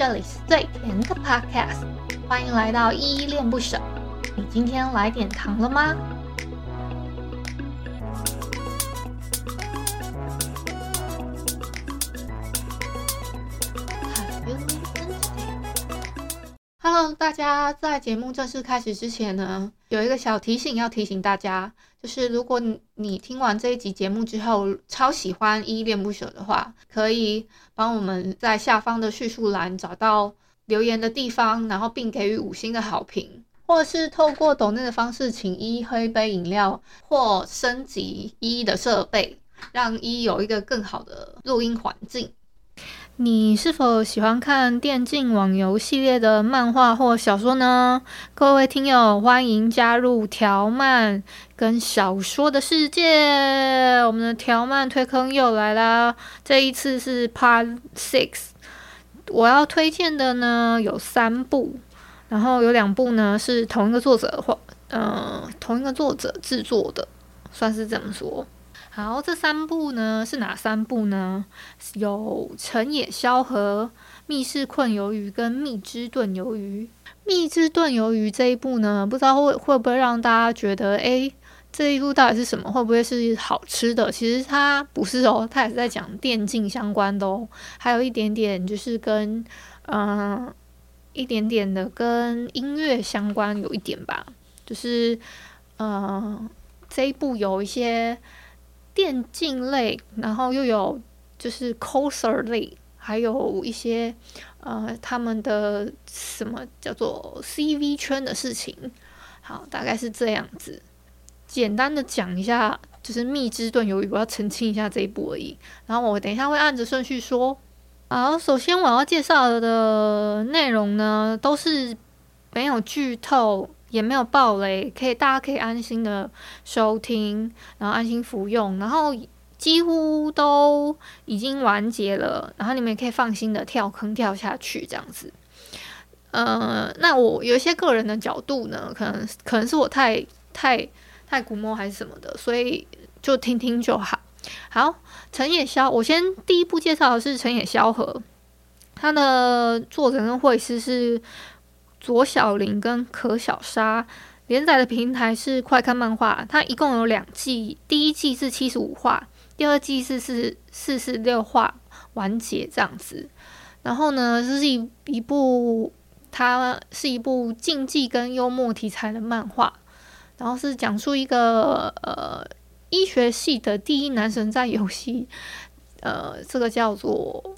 这里是最甜的 Podcast，欢迎来到依依恋不舍。你今天来点糖了吗大家在节目正式开始之前呢，有一个小提醒要提醒大家，就是如果你听完这一集节目之后超喜欢依恋不舍的话，可以帮我们在下方的叙述栏找到留言的地方，然后并给予五星的好评，或者是透过抖内的方式请依喝一杯饮料，或升级依的设备，让依依有一个更好的录音环境。你是否喜欢看电竞网游系列的漫画或小说呢？各位听友，欢迎加入条漫跟小说的世界。我们的条漫推坑又来啦，这一次是 Part Six。我要推荐的呢有三部，然后有两部呢是同一个作者或呃同一个作者制作的，算是这么说。好，这三部呢是哪三部呢？有成也萧何、密室困鱿鱼跟蜜汁炖鱿鱼。蜜汁炖鱿鱼这一部呢，不知道会会不会让大家觉得，诶，这一部到底是什么？会不会是好吃的？其实它不是哦，它也是在讲电竞相关的哦，还有一点点就是跟嗯、一点点的跟音乐相关有一点吧，就是嗯、这一部有一些。电竞类，然后又有就是 coser 类，还有一些呃他们的什么叫做 CV 圈的事情。好，大概是这样子，简单的讲一下，就是蜜汁炖鱿鱼，我要澄清一下这一部而已。然后我等一下会按着顺序说。好，首先我要介绍的内容呢，都是没有剧透。也没有爆雷，可以大家可以安心的收听，然后安心服用，然后几乎都已经完结了，然后你们也可以放心的跳坑跳下去这样子。呃，那我有一些个人的角度呢，可能可能是我太太太古摸还是什么的，所以就听听就好。好，成野萧，我先第一部介绍的是成野萧何，他的作者跟绘师是。左小林跟可小沙连载的平台是快看漫画，它一共有两季，第一季是七十五话，第二季是四四十六话完结这样子。然后呢，这是一一部，它是一部竞技跟幽默题材的漫画，然后是讲述一个呃医学系的第一男神在游戏，呃，这个叫做。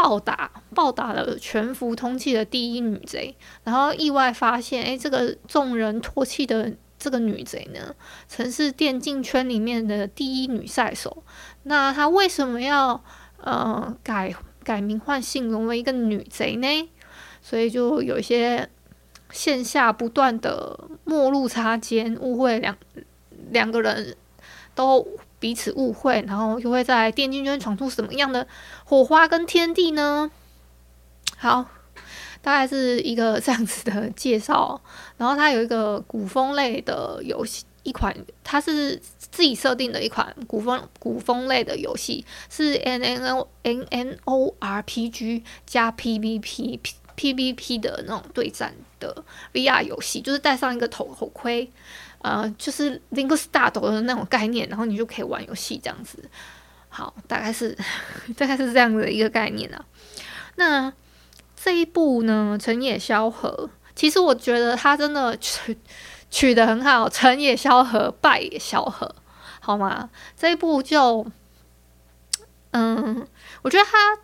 暴打暴打了全服通缉的第一女贼，然后意外发现，哎，这个众人唾弃的这个女贼呢，曾是电竞圈里面的第一女赛手。那她为什么要呃改改名换姓，成为一个女贼呢？所以就有一些线下不断的陌路擦肩，误会两两个人都。彼此误会，然后又会在电竞圈闯出什么样的火花跟天地呢？好，大概是一个这样子的介绍。然后它有一个古风类的游戏，一款它是自己设定的一款古风古风类的游戏，是 N N O N N O R P G 加 P V P P V P 的那种对战的 V R 游戏，就是戴上一个头头盔。呃，就是 Link Star 的那种概念，然后你就可以玩游戏这样子。好，大概是 大概是这样的一个概念啊。那这一部呢，成也萧何，其实我觉得他真的取取得很好，成也萧何，败也萧何，好吗？这一部就，嗯，我觉得他，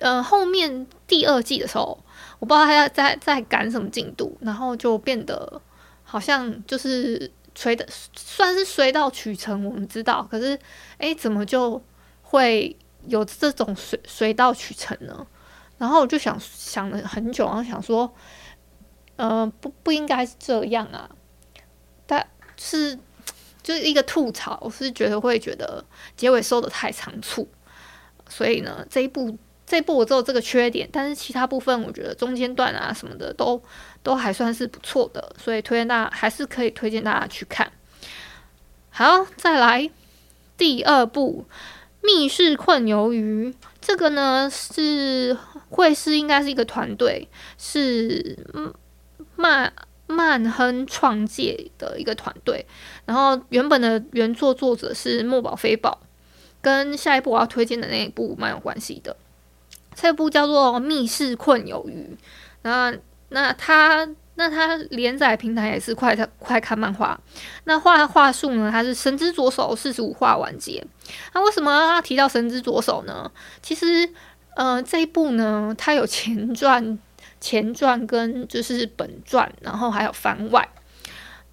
呃，后面第二季的时候，我不知道他在在赶什么进度，然后就变得。好像就是水的，算是水到渠成，我们知道。可是，哎，怎么就会有这种水水到渠成呢？然后我就想想了很久，然后想说，呃，不不应该是这样啊。但是就是一个吐槽，我是觉得会觉得结尾收得太仓促，所以呢，这一部。这一部我只有这个缺点，但是其他部分我觉得中间段啊什么的都都还算是不错的，所以推荐大家还是可以推荐大家去看。好，再来第二部《密室困鱿鱼》，这个呢是绘师应该是一个团队，是漫漫亨创界的一个团队。然后原本的原作作者是墨宝非宝，跟下一部我要推荐的那一部蛮有关系的。这部叫做《密室困鱿鱼》，那那他那他连载平台也是快看快看漫画。那画画术呢？它是神之左手四十五话完结。那为什么要提到神之左手呢？其实，呃，这一部呢，它有前传、前传跟就是本传，然后还有番外。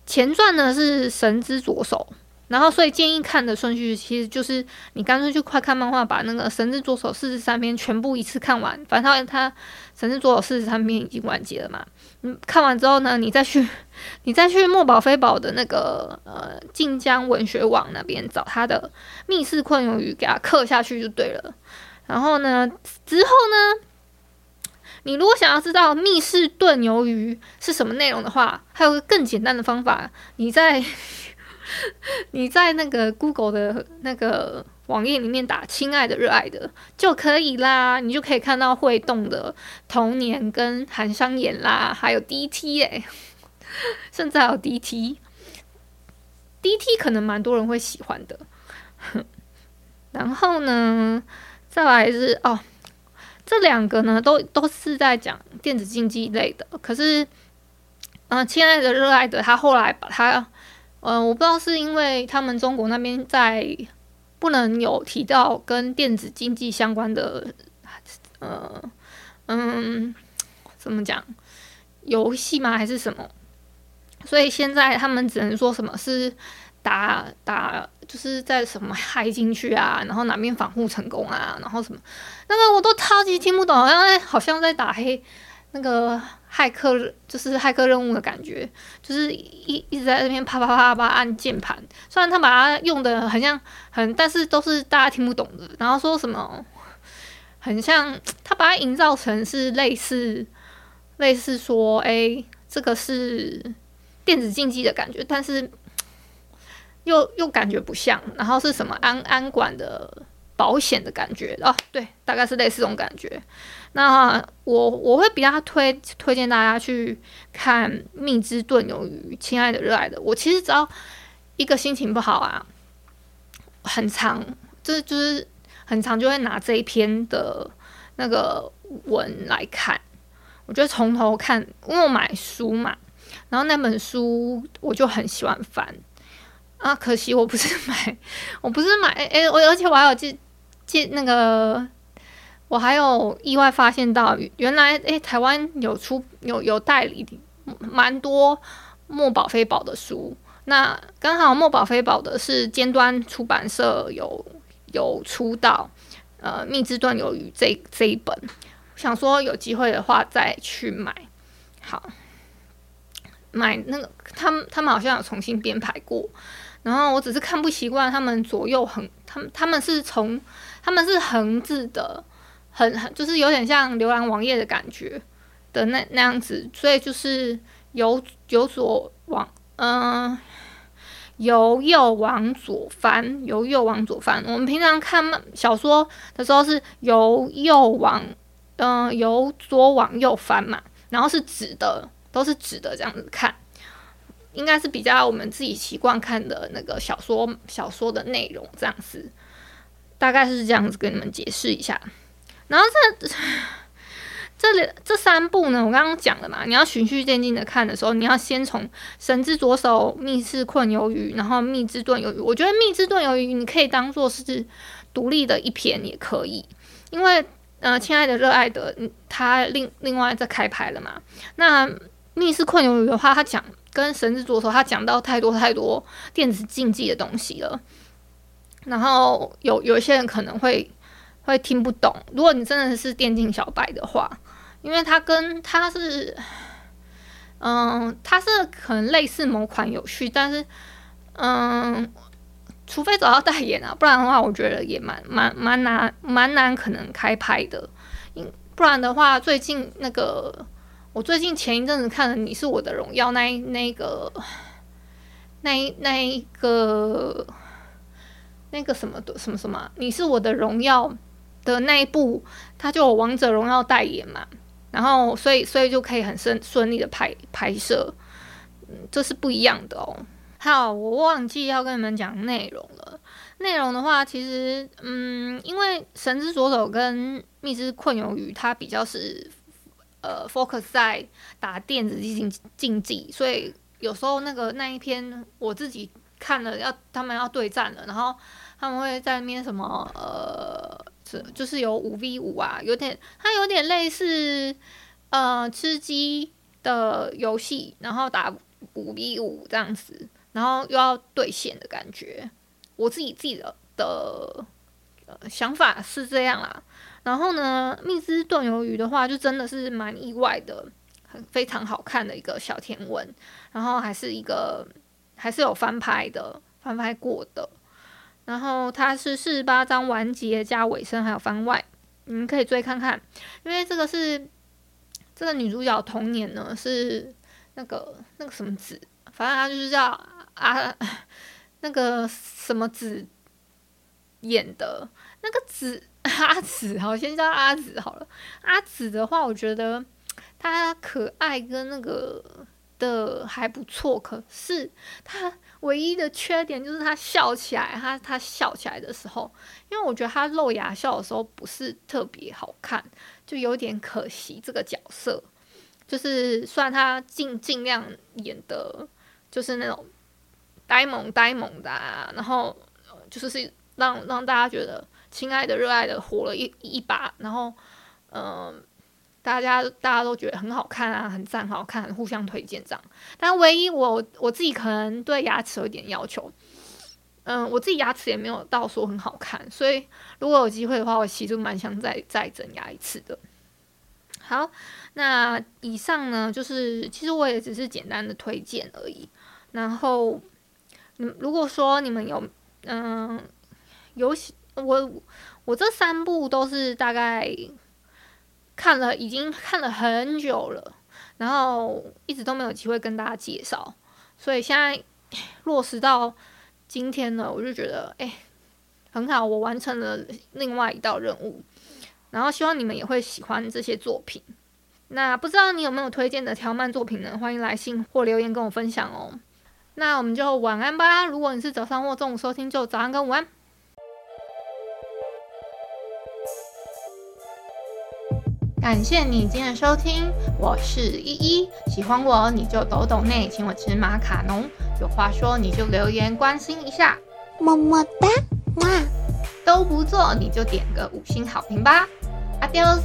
前传呢是神之左手。然后，所以建议看的顺序其实就是你干脆就快看漫画，把那个《神之左手》四十三篇全部一次看完。反正他《神之左手》四十三篇已经完结了嘛。嗯，看完之后呢，你再去，你再去墨宝非宝的那个呃晋江文学网那边找他的《密室困鱿鱼》，给他刻下去就对了。然后呢，之后呢，你如果想要知道《密室炖鱿鱼》是什么内容的话，还有个更简单的方法，你在。你在那个 Google 的那个网页里面打“亲爱的热爱的”就可以啦，你就可以看到会动的童年跟韩商言啦，还有 DT 哎，甚至还有 DT，DT 可能蛮多人会喜欢的。然后呢，再来是哦，这两个呢都都是在讲电子竞技类的，可是嗯，亲爱的热爱的，他后来把它。嗯、呃，我不知道是因为他们中国那边在不能有提到跟电子竞技相关的，呃，嗯，怎么讲，游戏吗？还是什么？所以现在他们只能说什么是打打，就是在什么嗨进去啊，然后哪边防护成功啊，然后什么，那个我都超级听不懂，因为好像在打黑那个。骇客就是骇客任务的感觉，就是一一直在那边啪啪啪啪按键盘。虽然他把它用的很像很，但是都是大家听不懂的。然后说什么很像，他把它营造成是类似类似说，哎、这个是电子竞技的感觉，但是又又感觉不像。然后是什么安安管的保险的感觉。哦，对，大概是类似这种感觉。那我我会比较推推荐大家去看《蜜汁炖鱿鱼》，亲爱的热爱的，我其实只要一个心情不好啊，很长，就是就是很长就会拿这一篇的那个文来看，我觉得从头看，因为我买书嘛，然后那本书我就很喜欢翻。啊，可惜我不是买，我不是买，哎、欸，我而且我还有记借那个。我还有意外发现到，原来诶，台湾有出有有代理蛮多墨宝非宝的书。那刚好墨宝非宝的是尖端出版社有有出到呃《蜜汁炖鱿鱼》这这一本，想说有机会的话再去买。好，买那个他们他们好像有重新编排过，然后我只是看不习惯他们左右横，他们他们是从他们是横字的。很很就是有点像浏览网页的感觉的那那样子，所以就是由由左往嗯，由右往左翻，由右往左翻。我们平常看小说的时候是由右往嗯，由左往右翻嘛，然后是直的，都是直的这样子看，应该是比较我们自己习惯看的那个小说小说的内容这样子，大概是这样子跟你们解释一下。然后这这里这三部呢，我刚刚讲了嘛，你要循序渐进的看的时候，你要先从《神之左手》《密室困鱿鱼》，然后《蜜汁炖鱿鱼》。我觉得《蜜汁炖鱿鱼》你可以当做是独立的一篇也可以，因为呃，亲爱的热爱的，他另另外再开拍了嘛。那《密室困鱿鱼》的话，他讲跟《神之左手》他讲到太多太多电子竞技的东西了，然后有有一些人可能会。会听不懂。如果你真的是电竞小白的话，因为它跟它是，嗯，它是可能类似某款游戏，但是，嗯，除非找到代言啊，不然的话，我觉得也蛮蛮蛮难蛮难可能开拍的。因不然的话，最近那个我最近前一阵子看了《你是我的荣耀》那那个那那一个那个什么的什么什么，你是我的荣耀。的那一部，它就有王者荣耀代言嘛，然后所以所以就可以很顺顺利的拍拍摄，嗯，这是不一样的哦。好，我忘记要跟你们讲内容了。内容的话，其实嗯，因为神之左手跟蜜之困鱿鱼，它比较是呃 focus 在打电子竞竞技，所以有时候那个那一篇我自己看了要，他们要对战了，然后他们会在那边什么呃。是，就是有五 v 五啊，有点，它有点类似，呃，吃鸡的游戏，然后打五 v 五这样子，然后又要对线的感觉。我自己自己的的、呃、想法是这样啦。然后呢，蜜汁炖鱿鱼的话，就真的是蛮意外的，很非常好看的一个小甜文，然后还是一个还是有翻拍的，翻拍过的。然后它是四十八章完结加尾声，还有番外，你们可以追看看。因为这个是这个女主角童年呢，是那个那个什么子，反正她就是叫阿那个什么子演的，那个子阿紫，好，先叫阿紫好了。阿紫的话，我觉得她可爱跟那个的还不错，可是他。唯一的缺点就是他笑起来，他他笑起来的时候，因为我觉得他露牙笑的时候不是特别好看，就有点可惜这个角色。就是虽然他尽尽量演的，就是那种呆萌呆萌的啊，然后就是是让让大家觉得亲爱的热爱的火了一一把，然后嗯。大家大家都觉得很好看啊，很赞，好看，互相推荐这样。但唯一我我自己可能对牙齿有点要求，嗯，我自己牙齿也没有到说很好看，所以如果有机会的话，我其实蛮想再再整牙一次的。好，那以上呢，就是其实我也只是简单的推荐而已。然后，嗯，如果说你们有嗯有我我这三部都是大概。看了，已经看了很久了，然后一直都没有机会跟大家介绍，所以现在落实到今天呢，我就觉得哎，很好，我完成了另外一道任务，然后希望你们也会喜欢这些作品。那不知道你有没有推荐的条漫作品呢？欢迎来信或留言跟我分享哦。那我们就晚安吧。如果你是早上或中午收听，就早安跟午安。感谢你今天的收听，我是依依。喜欢我你就抖抖内，请我吃马卡龙。有话说你就留言关心一下，么么哒，哇，都不做你就点个五星好评吧，Adios。